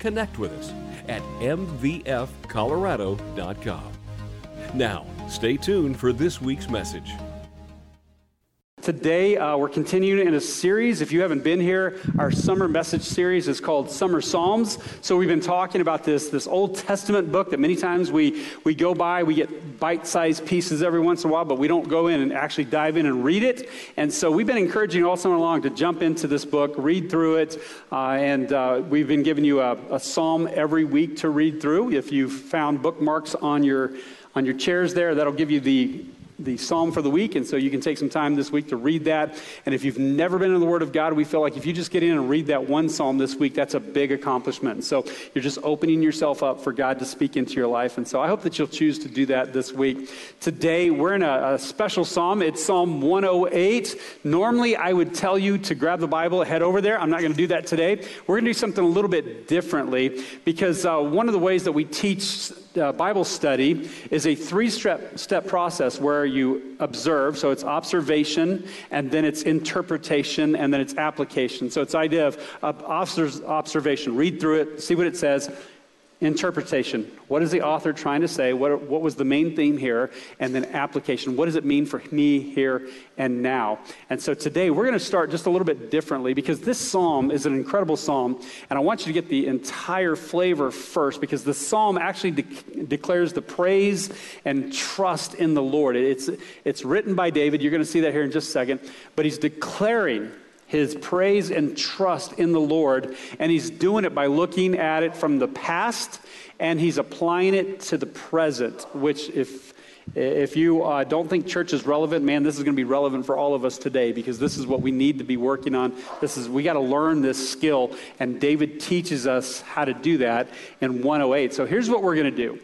connect with us at mvfcolorado.com. Now, stay tuned for this week's message. Today, uh, we're continuing in a series. If you haven't been here, our summer message series is called Summer Psalms. So, we've been talking about this, this Old Testament book that many times we, we go by, we get bite sized pieces every once in a while, but we don't go in and actually dive in and read it. And so, we've been encouraging all summer long to jump into this book, read through it, uh, and uh, we've been giving you a, a psalm every week to read through. If you've found bookmarks on your on your chairs there, that'll give you the the psalm for the week, and so you can take some time this week to read that. And if you've never been in the Word of God, we feel like if you just get in and read that one psalm this week, that's a big accomplishment. So you're just opening yourself up for God to speak into your life. And so I hope that you'll choose to do that this week. Today, we're in a, a special psalm. It's Psalm 108. Normally, I would tell you to grab the Bible, head over there. I'm not going to do that today. We're going to do something a little bit differently because uh, one of the ways that we teach uh, Bible study is a three step, step process where you observe. So it's observation, and then it's interpretation, and then it's application. So it's idea of uh, observation. Read through it, see what it says, interpretation. What is the author trying to say? What, what was the main theme here? And then application. What does it mean for me here and now? And so today we're going to start just a little bit differently because this psalm is an incredible psalm. And I want you to get the entire flavor first because the psalm actually de- declares the praise and trust in the Lord. It's, it's written by David. You're going to see that here in just a second. But he's declaring his praise and trust in the Lord. And he's doing it by looking at it from the past and he's applying it to the present, which, if, if you uh, don't think church is relevant, man, this is going to be relevant for all of us today because this is what we need to be working on. This is, we got to learn this skill. And David teaches us how to do that in 108. So here's what we're going to do.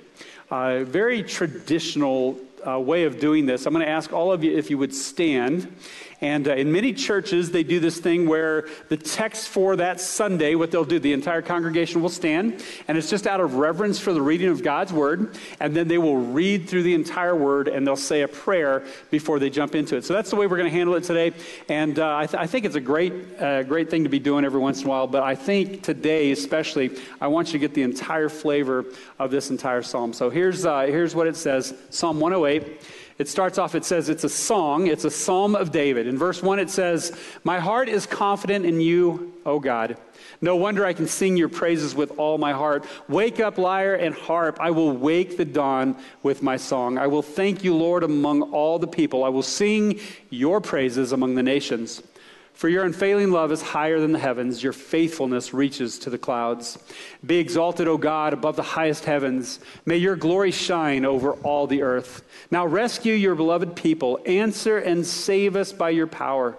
Uh, very traditional uh, way of doing this. I'm going to ask all of you if you would stand. And uh, in many churches, they do this thing where the text for that Sunday, what they'll do, the entire congregation will stand, and it's just out of reverence for the reading of God's word, and then they will read through the entire word and they'll say a prayer before they jump into it. So that's the way we're going to handle it today. And uh, I, th- I, think it's a great, uh, great thing to be doing every once in a while, but I think today, especially, I want you to get the entire flavor of this entire psalm. So here's, uh, here's what it says Psalm 108. It starts off, it says it's a song, it's a psalm of David. In verse 1, it says, My heart is confident in you, O God. No wonder I can sing your praises with all my heart. Wake up, lyre and harp. I will wake the dawn with my song. I will thank you, Lord, among all the people. I will sing your praises among the nations. For your unfailing love is higher than the heavens, your faithfulness reaches to the clouds. Be exalted, O God, above the highest heavens. May your glory shine over all the earth. Now rescue your beloved people, answer and save us by your power.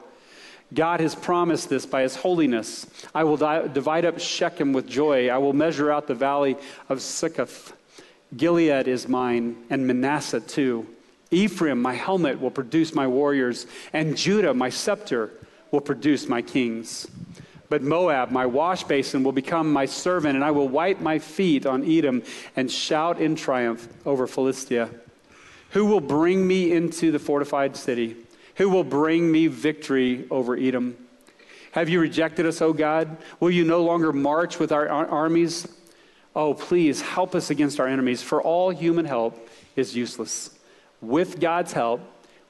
God has promised this by his holiness. I will di- divide up Shechem with joy. I will measure out the valley of Succoth. Gilead is mine, and Manasseh too. Ephraim, my helmet, will produce my warriors, and Judah, my scepter will produce my kings. But Moab, my wash basin, will become my servant, and I will wipe my feet on Edom and shout in triumph over Philistia. Who will bring me into the fortified city? Who will bring me victory over Edom? Have you rejected us, O God? Will you no longer march with our armies? Oh, please help us against our enemies, for all human help is useless. With God's help,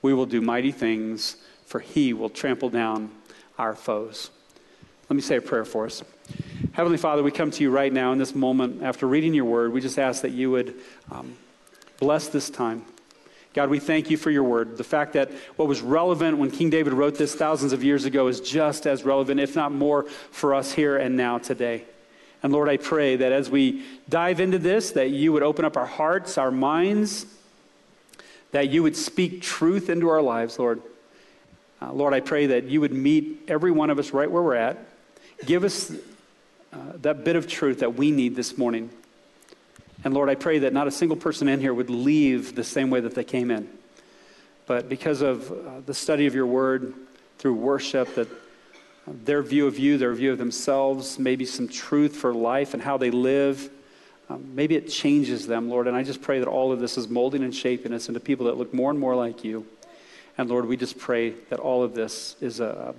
we will do mighty things for he will trample down our foes. Let me say a prayer for us. Heavenly Father, we come to you right now in this moment after reading your word. We just ask that you would um, bless this time. God, we thank you for your word. The fact that what was relevant when King David wrote this thousands of years ago is just as relevant, if not more, for us here and now today. And Lord, I pray that as we dive into this, that you would open up our hearts, our minds, that you would speak truth into our lives, Lord. Uh, Lord, I pray that you would meet every one of us right where we're at. Give us uh, that bit of truth that we need this morning. And Lord, I pray that not a single person in here would leave the same way that they came in. But because of uh, the study of your word through worship, that their view of you, their view of themselves, maybe some truth for life and how they live, um, maybe it changes them, Lord. And I just pray that all of this is molding and shaping us into people that look more and more like you. And Lord, we just pray that all of this is a,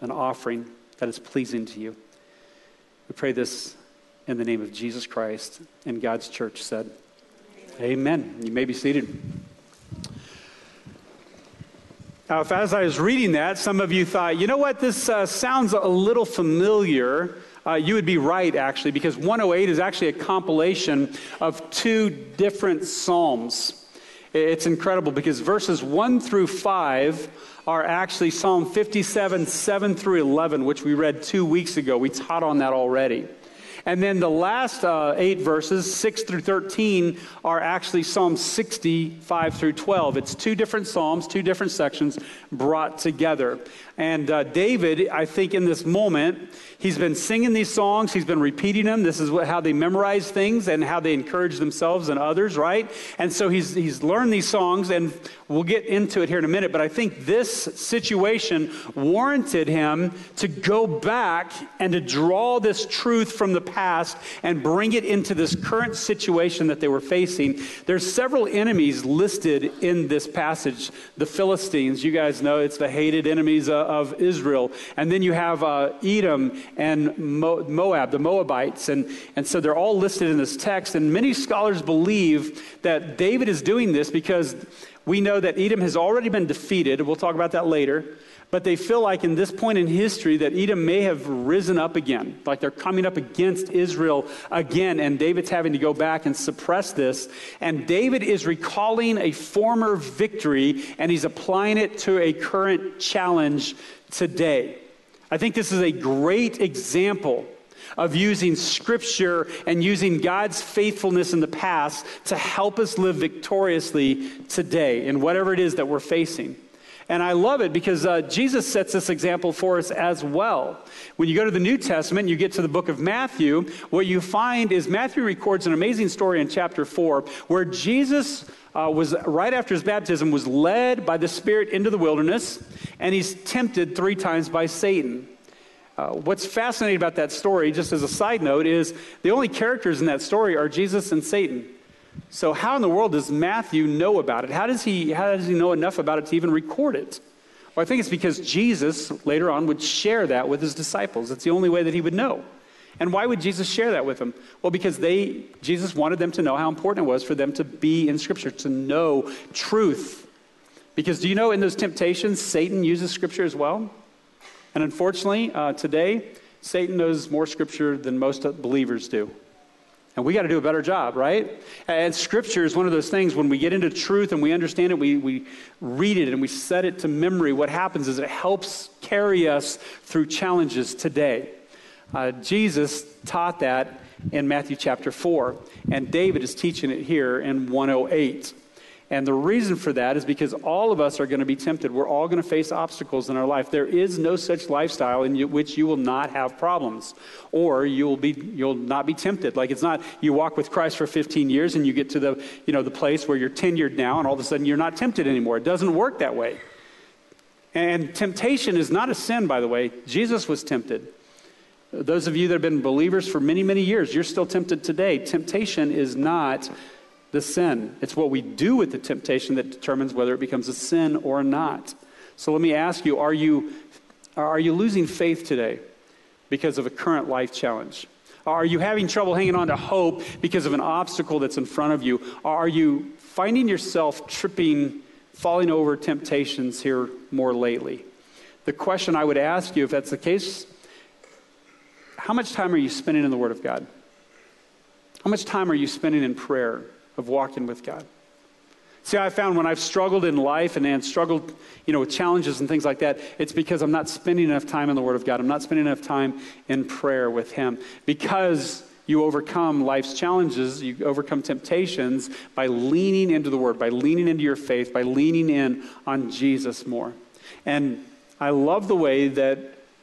an offering that is pleasing to you. We pray this in the name of Jesus Christ. And God's church said, Amen. You may be seated. Now, if as I was reading that, some of you thought, you know what, this uh, sounds a little familiar, uh, you would be right, actually, because 108 is actually a compilation of two different Psalms. It's incredible because verses 1 through 5 are actually Psalm 57, 7 through 11, which we read two weeks ago. We taught on that already. And then the last uh, eight verses, 6 through 13, are actually Psalm 65 through 12. It's two different Psalms, two different sections brought together. And uh, David, I think in this moment, he's been singing these songs, he's been repeating them. This is what, how they memorize things and how they encourage themselves and others, right? And so he's, he's learned these songs, and we'll get into it here in a minute. But I think this situation warranted him to go back and to draw this truth from the past and bring it into this current situation that they were facing. There's several enemies listed in this passage. The Philistines, you guys know it's the hated enemies of of Israel. And then you have uh, Edom and Mo- Moab, the Moabites. And, and so they're all listed in this text. And many scholars believe that David is doing this because we know that Edom has already been defeated. We'll talk about that later. But they feel like in this point in history that Edom may have risen up again, like they're coming up against Israel again, and David's having to go back and suppress this. And David is recalling a former victory and he's applying it to a current challenge today. I think this is a great example of using scripture and using God's faithfulness in the past to help us live victoriously today in whatever it is that we're facing. And I love it because uh, Jesus sets this example for us as well. When you go to the New Testament, you get to the book of Matthew, what you find is Matthew records an amazing story in chapter 4 where Jesus uh, was, right after his baptism, was led by the Spirit into the wilderness, and he's tempted three times by Satan. Uh, what's fascinating about that story, just as a side note, is the only characters in that story are Jesus and Satan. So, how in the world does Matthew know about it? How does he, how does he know enough about it to even record it? Well, I think it's because Jesus later on would share that with his disciples. It's the only way that he would know. And why would Jesus share that with them? Well, because they, Jesus wanted them to know how important it was for them to be in Scripture, to know truth. Because do you know in those temptations, Satan uses Scripture as well? And unfortunately, uh, today, Satan knows more Scripture than most believers do. And we got to do a better job, right? And Scripture is one of those things when we get into truth and we understand it, we, we read it and we set it to memory. What happens is it helps carry us through challenges today. Uh, Jesus taught that in Matthew chapter 4, and David is teaching it here in 108. And the reason for that is because all of us are going to be tempted. We're all going to face obstacles in our life. There is no such lifestyle in you, which you will not have problems or you'll be you'll not be tempted. Like it's not you walk with Christ for 15 years and you get to the, you know, the place where you're tenured now and all of a sudden you're not tempted anymore. It doesn't work that way. And temptation is not a sin, by the way. Jesus was tempted. Those of you that have been believers for many, many years, you're still tempted today. Temptation is not the sin. It's what we do with the temptation that determines whether it becomes a sin or not. So let me ask you are you, are you losing faith today because of a current life challenge? Are you having trouble hanging on to hope because of an obstacle that's in front of you? Are you finding yourself tripping, falling over temptations here more lately? The question I would ask you, if that's the case, how much time are you spending in the Word of God? How much time are you spending in prayer? Of walking with God. See, I found when I've struggled in life and, and struggled, you know, with challenges and things like that, it's because I'm not spending enough time in the Word of God. I'm not spending enough time in prayer with Him. Because you overcome life's challenges, you overcome temptations by leaning into the Word, by leaning into your faith, by leaning in on Jesus more. And I love the way that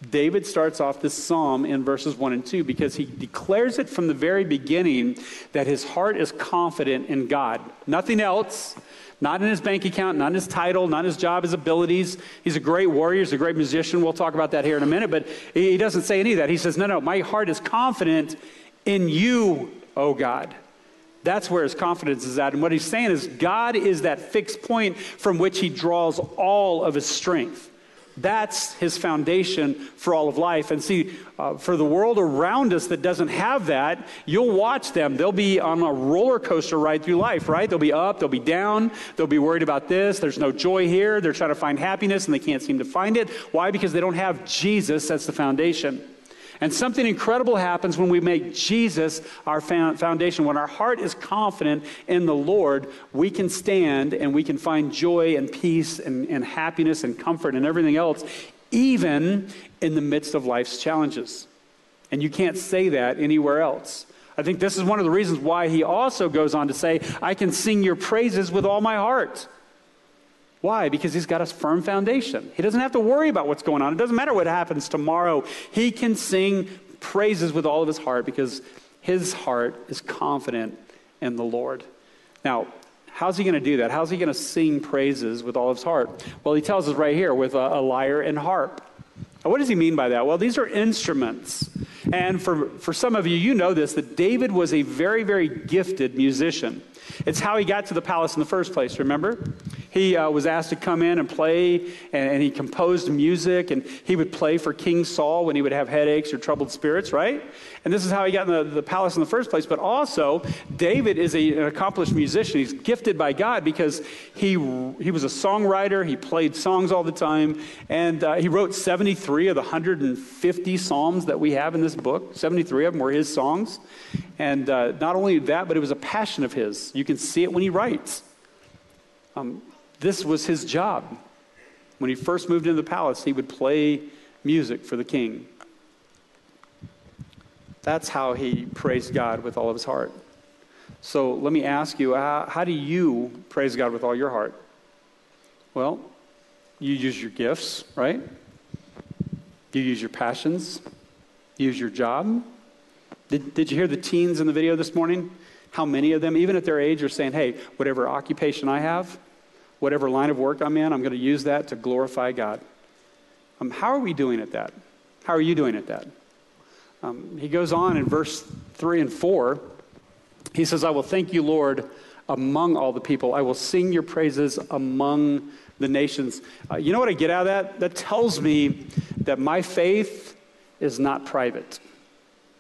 David starts off this psalm in verses 1 and 2 because he declares it from the very beginning that his heart is confident in God. Nothing else, not in his bank account, not in his title, not in his job, his abilities. He's a great warrior, he's a great musician. We'll talk about that here in a minute, but he doesn't say any of that. He says, No, no, my heart is confident in you, O God. That's where his confidence is at. And what he's saying is, God is that fixed point from which he draws all of his strength. That's his foundation for all of life. And see, uh, for the world around us that doesn't have that, you'll watch them. They'll be on a roller coaster ride through life, right? They'll be up, they'll be down, they'll be worried about this. There's no joy here. They're trying to find happiness and they can't seem to find it. Why? Because they don't have Jesus as the foundation. And something incredible happens when we make Jesus our foundation. When our heart is confident in the Lord, we can stand and we can find joy and peace and, and happiness and comfort and everything else, even in the midst of life's challenges. And you can't say that anywhere else. I think this is one of the reasons why he also goes on to say, I can sing your praises with all my heart. Why? Because he's got a firm foundation. He doesn't have to worry about what's going on. It doesn't matter what happens tomorrow. He can sing praises with all of his heart because his heart is confident in the Lord. Now, how's he going to do that? How's he going to sing praises with all of his heart? Well, he tells us right here with a, a lyre and harp. Now, what does he mean by that? Well, these are instruments. And for, for some of you, you know this that David was a very, very gifted musician. It's how he got to the palace in the first place, remember? He uh, was asked to come in and play, and, and, he composed music, and he would play for King Saul when he would have headaches or troubled spirits, right? And this is how he got in the, the palace in the first place. But also, David is a, an accomplished musician. He's gifted by God because he, he was a songwriter, he played songs all the time, and uh, he wrote 73 of the 150 psalms that we have in this book. 73 of them were his songs. And uh, not only that, but it was a passion of his. You can see it when he writes. Um, this was his job. When he first moved into the palace, he would play music for the king. That's how he praised God with all of his heart. So let me ask you how, how, do you praise God with all your heart? Well, you use your gifts, right? You use your passions, you use your job. Did, did you hear the teens in the video this morning? How many of them, even at their age, are saying, hey, whatever occupation I have, whatever line of work I'm in, I'm going to use that to glorify God. Um, how are we doing at that? How are you doing at that? Um, he goes on in verse 3 and 4. He says, I will thank you, Lord, among all the people. I will sing your praises among the nations. Uh, you know what I get out of that? That tells me that my faith is not private.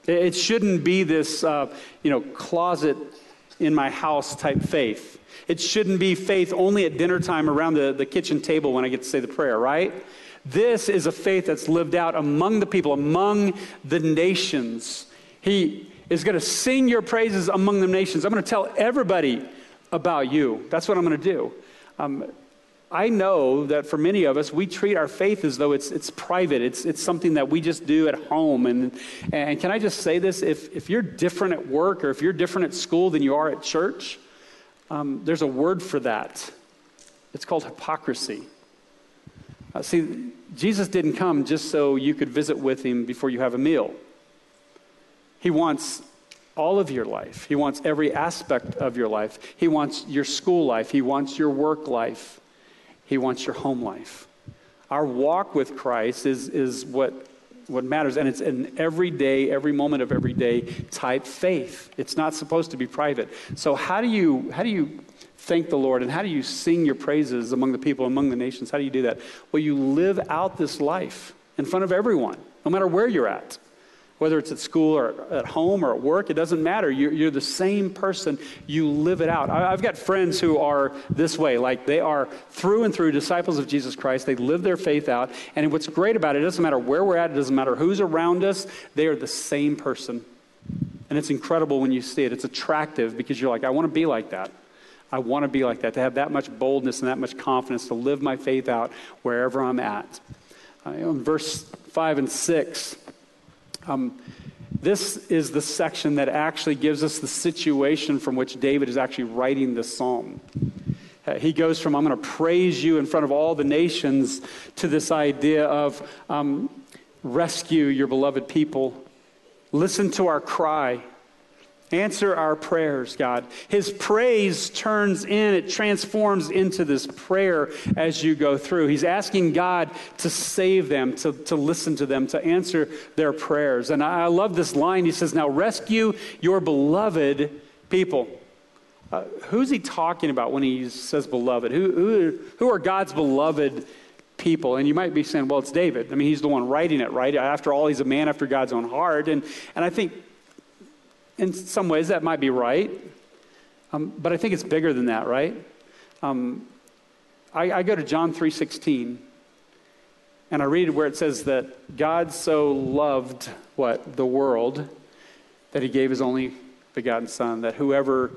It shouldn't be this, uh, you know, closet in my house type faith. It shouldn't be faith only at dinner time around the, the kitchen table when I get to say the prayer, right? This is a faith that's lived out among the people, among the nations. He is going to sing your praises among the nations. I'm going to tell everybody about you. That's what I'm going to do. Um, I know that for many of us, we treat our faith as though it's, it's private. It's, it's something that we just do at home. And, and can I just say this? If, if you're different at work or if you're different at school than you are at church, um, there's a word for that. It's called hypocrisy. Uh, see, Jesus didn't come just so you could visit with him before you have a meal. He wants all of your life, He wants every aspect of your life. He wants your school life, He wants your work life, He wants your home life. Our walk with Christ is, is what, what matters, and it's an everyday, every moment of every day type faith. It's not supposed to be private. So, how do you, how do you thank the Lord and how do you sing your praises among the people, among the nations? How do you do that? Well, you live out this life in front of everyone, no matter where you're at. Whether it's at school or at home or at work, it doesn't matter. You're, you're the same person. You live it out. I, I've got friends who are this way. Like they are through and through disciples of Jesus Christ. They live their faith out. And what's great about it, it doesn't matter where we're at, it doesn't matter who's around us, they are the same person. And it's incredible when you see it. It's attractive because you're like, I want to be like that. I want to be like that, to have that much boldness and that much confidence to live my faith out wherever I'm at. Uh, in verse 5 and 6, um, this is the section that actually gives us the situation from which David is actually writing this psalm. Uh, he goes from, I'm going to praise you in front of all the nations, to this idea of, um, rescue your beloved people. Listen to our cry. Answer our prayers, God. His praise turns in, it transforms into this prayer as you go through. He's asking God to save them, to, to listen to them, to answer their prayers. And I, I love this line. He says, Now rescue your beloved people. Uh, who's he talking about when he says beloved? Who, who, who are God's beloved people? And you might be saying, well, it's David. I mean, he's the one writing it, right? After all, he's a man after God's own heart. And, and I think in some ways that might be right. Um, but I think it's bigger than that, right? Um, I, I go to John 3.16, and I read where it says that God so loved, what, the world, that he gave his only begotten son, that whoever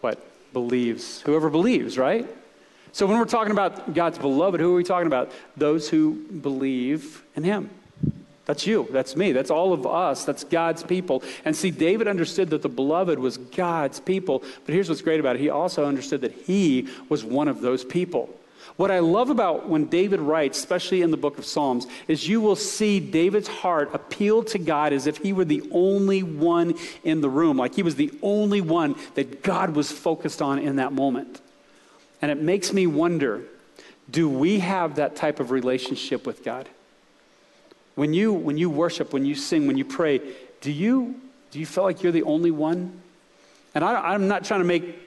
what? Believes. Whoever believes, right? So when we're talking about God's beloved, who are we talking about? Those who believe in him. That's you. That's me. That's all of us. That's God's people. And see, David understood that the beloved was God's people. But here's what's great about it he also understood that he was one of those people. What I love about when David writes, especially in the book of Psalms, is you will see David's heart appeal to God as if he were the only one in the room, like he was the only one that God was focused on in that moment. And it makes me wonder do we have that type of relationship with God? When you, when you worship, when you sing, when you pray, do you, do you feel like you're the only one? And I, I'm not trying to make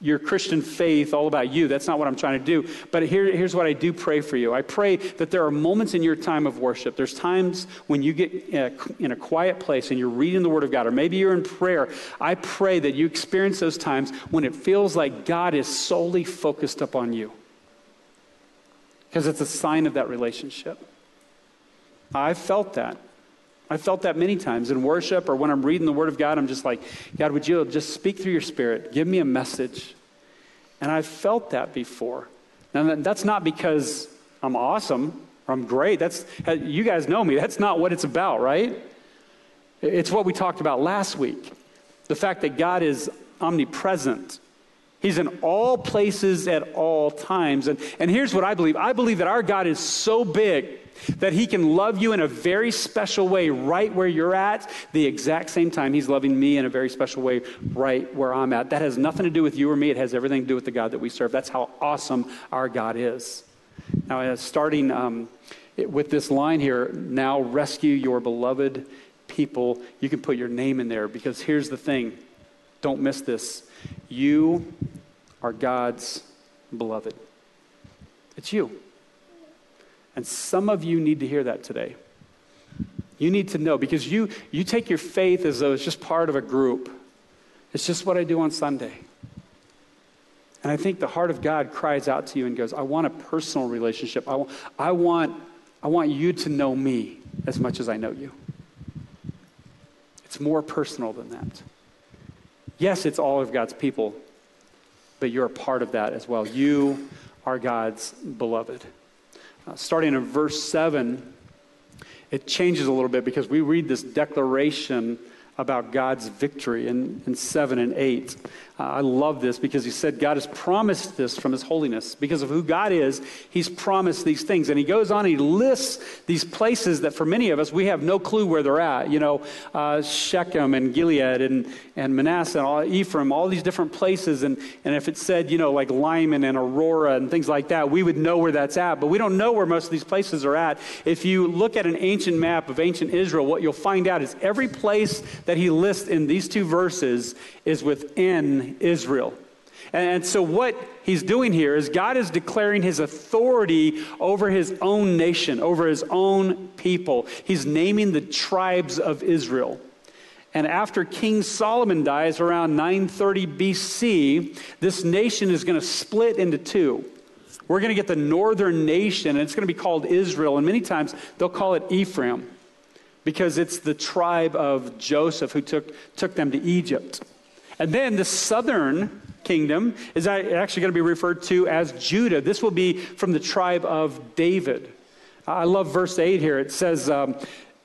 your Christian faith all about you. That's not what I'm trying to do. But here, here's what I do pray for you. I pray that there are moments in your time of worship. There's times when you get uh, in a quiet place and you're reading the Word of God, or maybe you're in prayer. I pray that you experience those times when it feels like God is solely focused upon you. Because it's a sign of that relationship. I've felt that. I felt that many times in worship or when I'm reading the Word of God. I'm just like, God, would you just speak through your Spirit? Give me a message. And I've felt that before. Now, that's not because I'm awesome or I'm great. That's, uh, you guys know me. That's not what it's about, right? It's what we talked about last week the fact that God is omnipresent. He's in all places at all times. And, and here's what I believe I believe that our God is so big that He can love you in a very special way right where you're at, the exact same time He's loving me in a very special way right where I'm at. That has nothing to do with you or me, it has everything to do with the God that we serve. That's how awesome our God is. Now, starting um, with this line here, now rescue your beloved people, you can put your name in there because here's the thing don't miss this. You are God's beloved. It's you. And some of you need to hear that today. You need to know because you, you take your faith as though it's just part of a group. It's just what I do on Sunday. And I think the heart of God cries out to you and goes, I want a personal relationship. I, I, want, I want you to know me as much as I know you. It's more personal than that. Yes, it's all of God's people, but you're a part of that as well. You are God's beloved. Uh, starting in verse 7, it changes a little bit because we read this declaration about God's victory in, in 7 and 8. I love this because he said God has promised this from his holiness. Because of who God is, he's promised these things. And he goes on, he lists these places that for many of us, we have no clue where they're at. You know, uh, Shechem and Gilead and, and Manasseh and all, Ephraim, all these different places. And, and if it said, you know, like Limon and Aurora and things like that, we would know where that's at. But we don't know where most of these places are at. If you look at an ancient map of ancient Israel, what you'll find out is every place that he lists in these two verses is within Israel. And so, what he's doing here is God is declaring his authority over his own nation, over his own people. He's naming the tribes of Israel. And after King Solomon dies around 930 BC, this nation is going to split into two. We're going to get the northern nation, and it's going to be called Israel. And many times they'll call it Ephraim because it's the tribe of Joseph who took, took them to Egypt. And then the southern kingdom is actually going to be referred to as Judah. This will be from the tribe of David. I love verse 8 here. It says, um,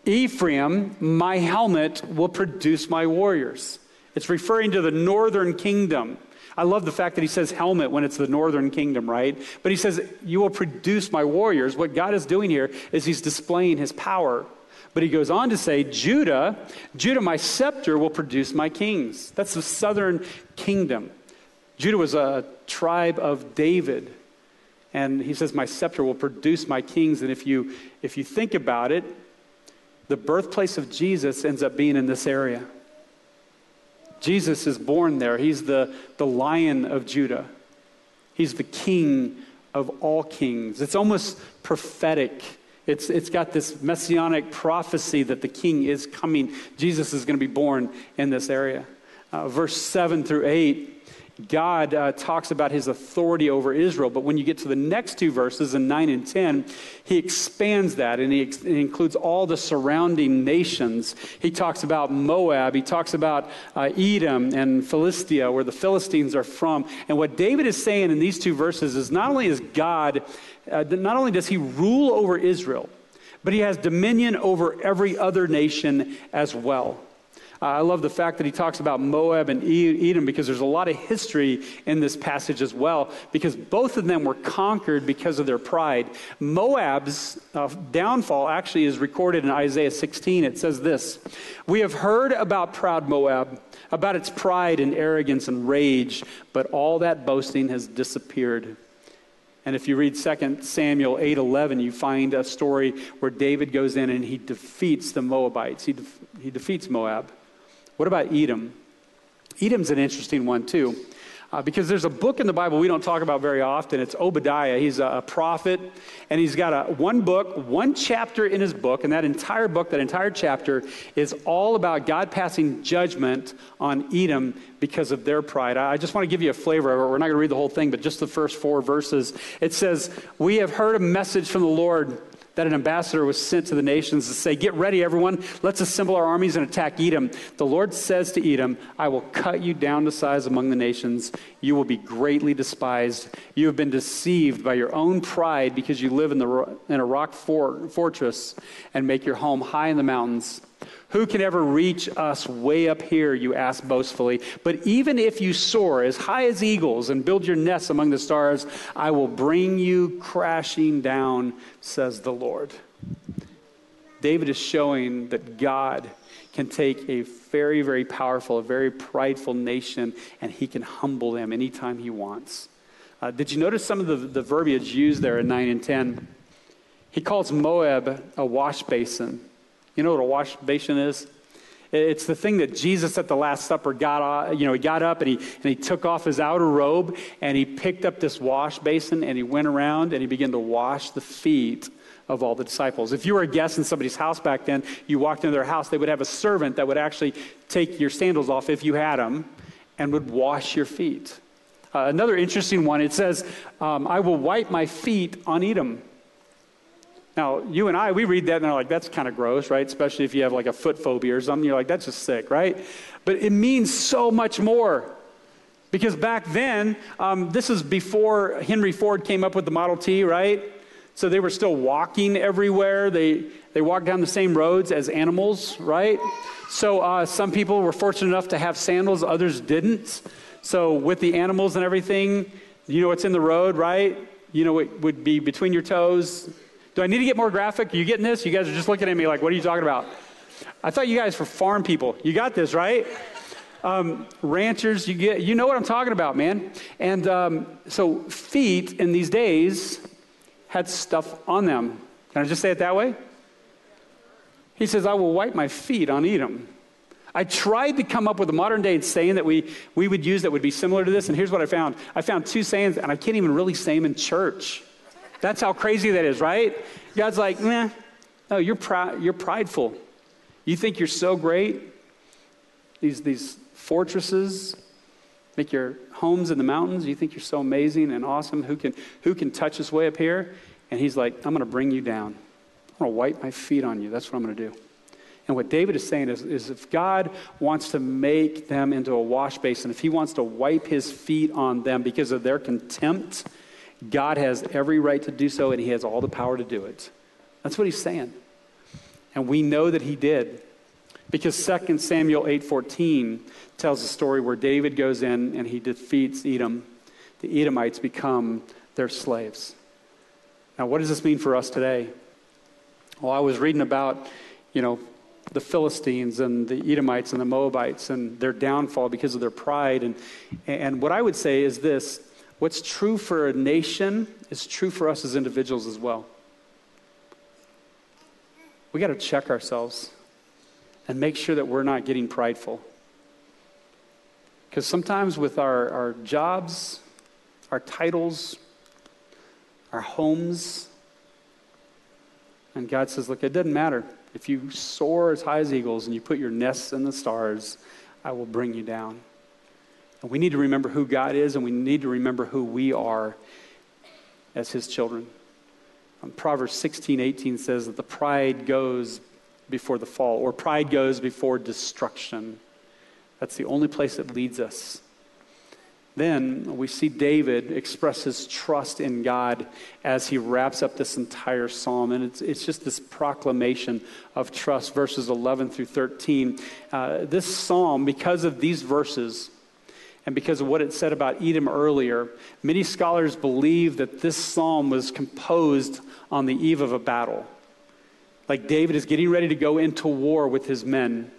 Ephraim, my helmet, will produce my warriors. It's referring to the northern kingdom. I love the fact that he says helmet when it's the northern kingdom, right? But he says, You will produce my warriors. What God is doing here is he's displaying his power. But he goes on to say, Judah, Judah, my scepter will produce my kings. That's the southern kingdom. Judah was a tribe of David. And he says, My scepter will produce my kings. And if you, if you think about it, the birthplace of Jesus ends up being in this area. Jesus is born there. He's the, the lion of Judah, he's the king of all kings. It's almost prophetic. It's, it's got this messianic prophecy that the king is coming. Jesus is going to be born in this area. Uh, verse 7 through 8 God uh, talks about his authority over Israel. But when you get to the next two verses in 9 and 10, he expands that and he, ex- includes all the surrounding nations. He talks about Moab, he talks about uh, Edom and Philistia, where the Philistines are from. And what David is saying in these two verses is not only is God, uh, not only does he rule over Israel, but he has dominion over every other nation as well. Uh, I love the fact that he talks about Moab and Edom because there's a lot of history in this passage as well, because both of them were conquered because of their pride. Moab's uh, downfall actually is recorded in Isaiah 16. It says this We have heard about proud Moab, about its pride and arrogance and rage, but all that boasting has disappeared. And if you read 2 Samuel 8:11, you find a story where David goes in and he defeats the Moabites. He, de- he defeats Moab. What about Edom? Edom's an interesting one, too. Uh, because there's a book in the Bible we don't talk about very often. It's Obadiah. He's a, a prophet, and he's got a, one book, one chapter in his book, and that entire book, that entire chapter, is all about God passing judgment on Edom because of their pride. I, I just want to give you a flavor of it. We're not going to read the whole thing, but just the first four verses. It says, We have heard a message from the Lord that an ambassador was sent to the nations to say, Get ready, everyone. Let's assemble our armies and attack Edom. The Lord says to Edom, I will cut you down to size among the nations. You will be greatly despised. You have been deceived by your own pride because you live in, the, in a rock for, fortress and make your home high in the mountains. Who can ever reach us way up here, you ask boastfully. But even if you soar as high as eagles and build your nests among the stars, I will bring you crashing down, says the Lord. David is showing that God can take a very, very powerful, a very prideful nation, and he can humble them anytime he wants. Uh, did you notice some of the, the verbiage used there in 9 and 10? He calls Moab a wash basin. You know what a wash basin is? It's the thing that Jesus at the Last Supper got, you know, he got up and he, and he took off his outer robe and he picked up this wash basin and he went around and he began to wash the feet of all the disciples. If you were a guest in somebody's house back then, you walked into their house, they would have a servant that would actually take your sandals off if you had them and would wash your feet. Uh, another interesting one, it says, um, I will wipe my feet on Edom. Now, you and I, we read that and they're like, that's kind of gross, right? Especially if you have like a foot phobia or something. You're like, that's just sick, right? But it means so much more. Because back then, um, this is before Henry Ford came up with the Model T, right? So they were still walking everywhere. They, they walked down the same roads as animals, right? So uh, some people were fortunate enough to have sandals, others didn't. So with the animals and everything, you know what's in the road, right? You know it would be between your toes, do I need to get more graphic? Are you getting this? You guys are just looking at me like, what are you talking about? I thought you guys were farm people. You got this, right? Um, ranchers, you get, you know what I'm talking about, man. And um, so feet in these days had stuff on them. Can I just say it that way? He says, I will wipe my feet on Edom. I tried to come up with a modern day saying that we, we would use that would be similar to this, and here's what I found. I found two sayings, and I can't even really say them in church. That's how crazy that is, right? God's like, nah, no, you're, proud, you're prideful. You think you're so great. These, these fortresses make your homes in the mountains. You think you're so amazing and awesome. Who can, who can touch us way up here? And he's like, I'm going to bring you down. I'm going to wipe my feet on you. That's what I'm going to do. And what David is saying is, is if God wants to make them into a wash basin, if he wants to wipe his feet on them because of their contempt, God has every right to do so, and He has all the power to do it. That's what He's saying. And we know that He did Because 2 Samuel 8:14 tells a story where David goes in and he defeats Edom. The Edomites become their slaves. Now, what does this mean for us today? Well, I was reading about, you know, the Philistines and the Edomites and the Moabites and their downfall because of their pride. And, and what I would say is this what's true for a nation is true for us as individuals as well. We got to check ourselves and make sure that we're not getting prideful. Because sometimes with our, our jobs, our titles, our homes, and God says, Look, it doesn't matter. If you soar as high as eagles and you put your nests in the stars, I will bring you down. And we need to remember who God is and we need to remember who we are as his children. Um, Proverbs 16, 18 says that the pride goes before the fall, or pride goes before destruction. That's the only place it leads us. Then we see David express his trust in God as he wraps up this entire psalm. And it's, it's just this proclamation of trust, verses 11 through 13. Uh, this psalm, because of these verses, and because of what it said about Edom earlier, many scholars believe that this psalm was composed on the eve of a battle. Like David is getting ready to go into war with his men,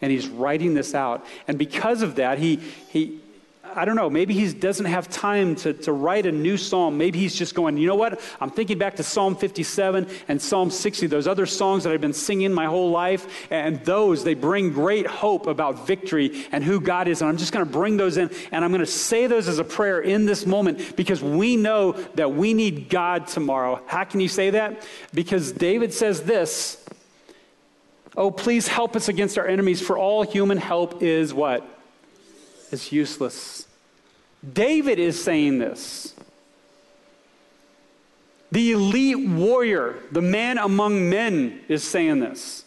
and he's writing this out. And because of that, he, he, I don't know, maybe he doesn't have time to, to write a new psalm. Maybe he's just going, you know what? I'm thinking back to Psalm 57 and Psalm 60, those other songs that I've been singing my whole life. And those, they bring great hope about victory and who God is. And I'm just going to bring those in and I'm going to say those as a prayer in this moment because we know that we need God tomorrow. How can you say that? Because David says this Oh, please help us against our enemies, for all human help is what? Is useless. David is saying this. The elite warrior, the man among men, is saying this.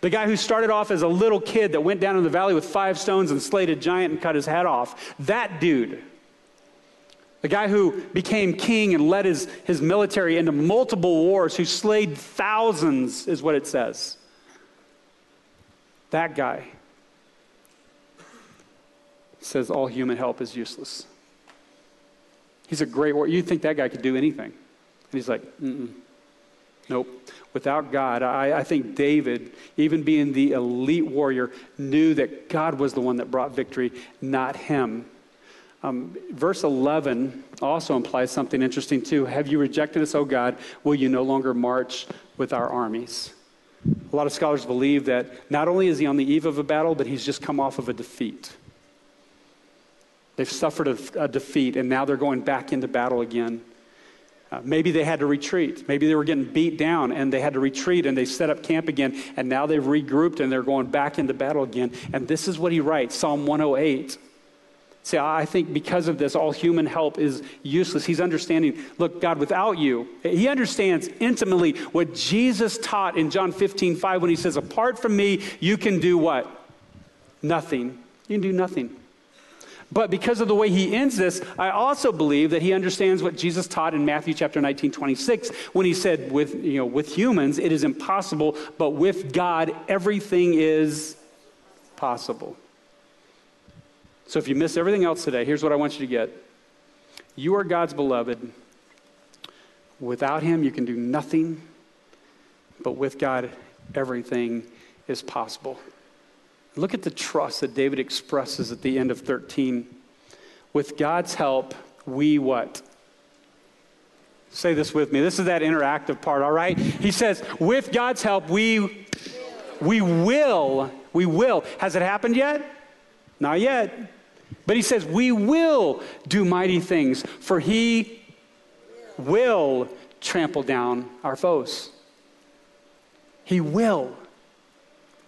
The guy who started off as a little kid that went down in the valley with five stones and slayed a giant and cut his head off. That dude. The guy who became king and led his, his military into multiple wars, who slayed thousands, is what it says. That guy says all human help is useless. He's a great warrior. You think that guy could do anything. And he's like, mm nope. Without God, I, I think David, even being the elite warrior, knew that God was the one that brought victory, not him. Um, verse 11 also implies something interesting too. Have you rejected us, O God? Will you no longer march with our armies? A lot of scholars believe that not only is he on the eve of a battle, but he's just come off of a defeat. They've suffered a, a defeat, and now they're going back into battle again. Uh, maybe they had to retreat. Maybe they were getting beat down and they had to retreat and they set up camp again. And now they've regrouped and they're going back into battle again. And this is what he writes Psalm 108. See, I think because of this, all human help is useless. He's understanding, look, God, without you, he understands intimately what Jesus taught in John 15, 5 when he says, apart from me, you can do what? Nothing. You can do nothing. But because of the way he ends this, I also believe that he understands what Jesus taught in Matthew chapter 19, 26, when he said, with, you know, with humans, it is impossible, but with God, everything is possible. So if you miss everything else today, here's what I want you to get. You are God's beloved. Without him, you can do nothing, but with God, everything is possible. Look at the trust that David expresses at the end of 13. With God's help, we what? Say this with me. This is that interactive part, all right? He says, with God's help, we we will, we will. Has it happened yet? Not yet. But he says, we will do mighty things, for he will trample down our foes. He will.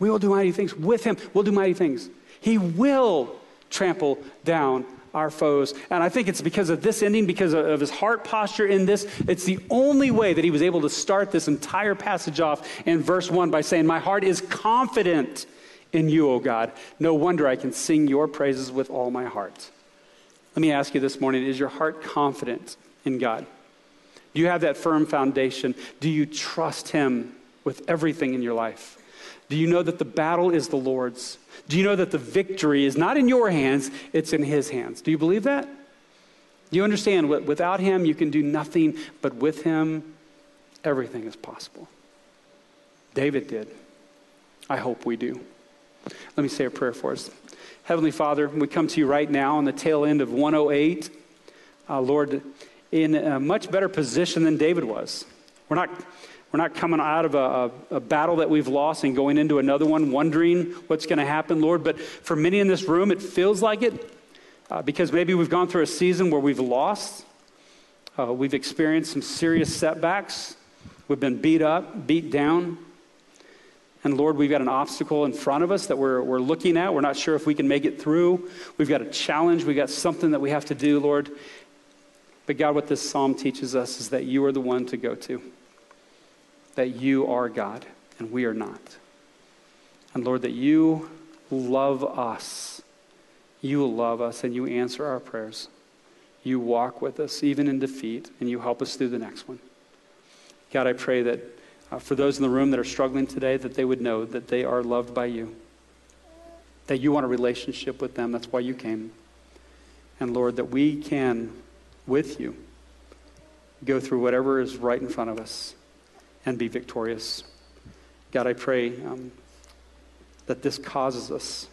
We will do mighty things with him. We'll do mighty things. He will trample down our foes. And I think it's because of this ending, because of his heart posture in this. It's the only way that he was able to start this entire passage off in verse 1 by saying, My heart is confident in you, O God. No wonder I can sing your praises with all my heart. Let me ask you this morning is your heart confident in God? Do you have that firm foundation? Do you trust him with everything in your life? Do you know that the battle is the Lord's? Do you know that the victory is not in your hands, it's in His hands? Do you believe that? Do you understand? Without Him, you can do nothing, but with Him, everything is possible. David did. I hope we do. Let me say a prayer for us. Heavenly Father, we come to you right now on the tail end of 108. Uh, Lord, in a much better position than David was. We're not, we're not coming out of a, a, a battle that we've lost and going into another one wondering what's going to happen, Lord. But for many in this room, it feels like it uh, because maybe we've gone through a season where we've lost. Uh, we've experienced some serious setbacks. We've been beat up, beat down. And Lord, we've got an obstacle in front of us that we're, we're looking at. We're not sure if we can make it through. We've got a challenge. We've got something that we have to do, Lord. But God, what this psalm teaches us is that you are the one to go to, that you are God and we are not. And Lord, that you love us. You love us and you answer our prayers. You walk with us, even in defeat, and you help us through the next one. God, I pray that uh, for those in the room that are struggling today, that they would know that they are loved by you, that you want a relationship with them. That's why you came. And Lord, that we can, with you, go through whatever is right in front of us and be victorious. God, I pray um, that this causes us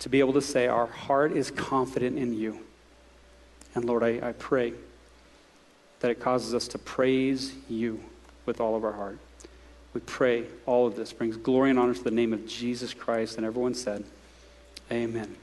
to be able to say, Our heart is confident in you. And Lord, I, I pray that it causes us to praise you with all of our heart. We pray all of this brings glory and honor to the name of Jesus Christ. And everyone said, Amen.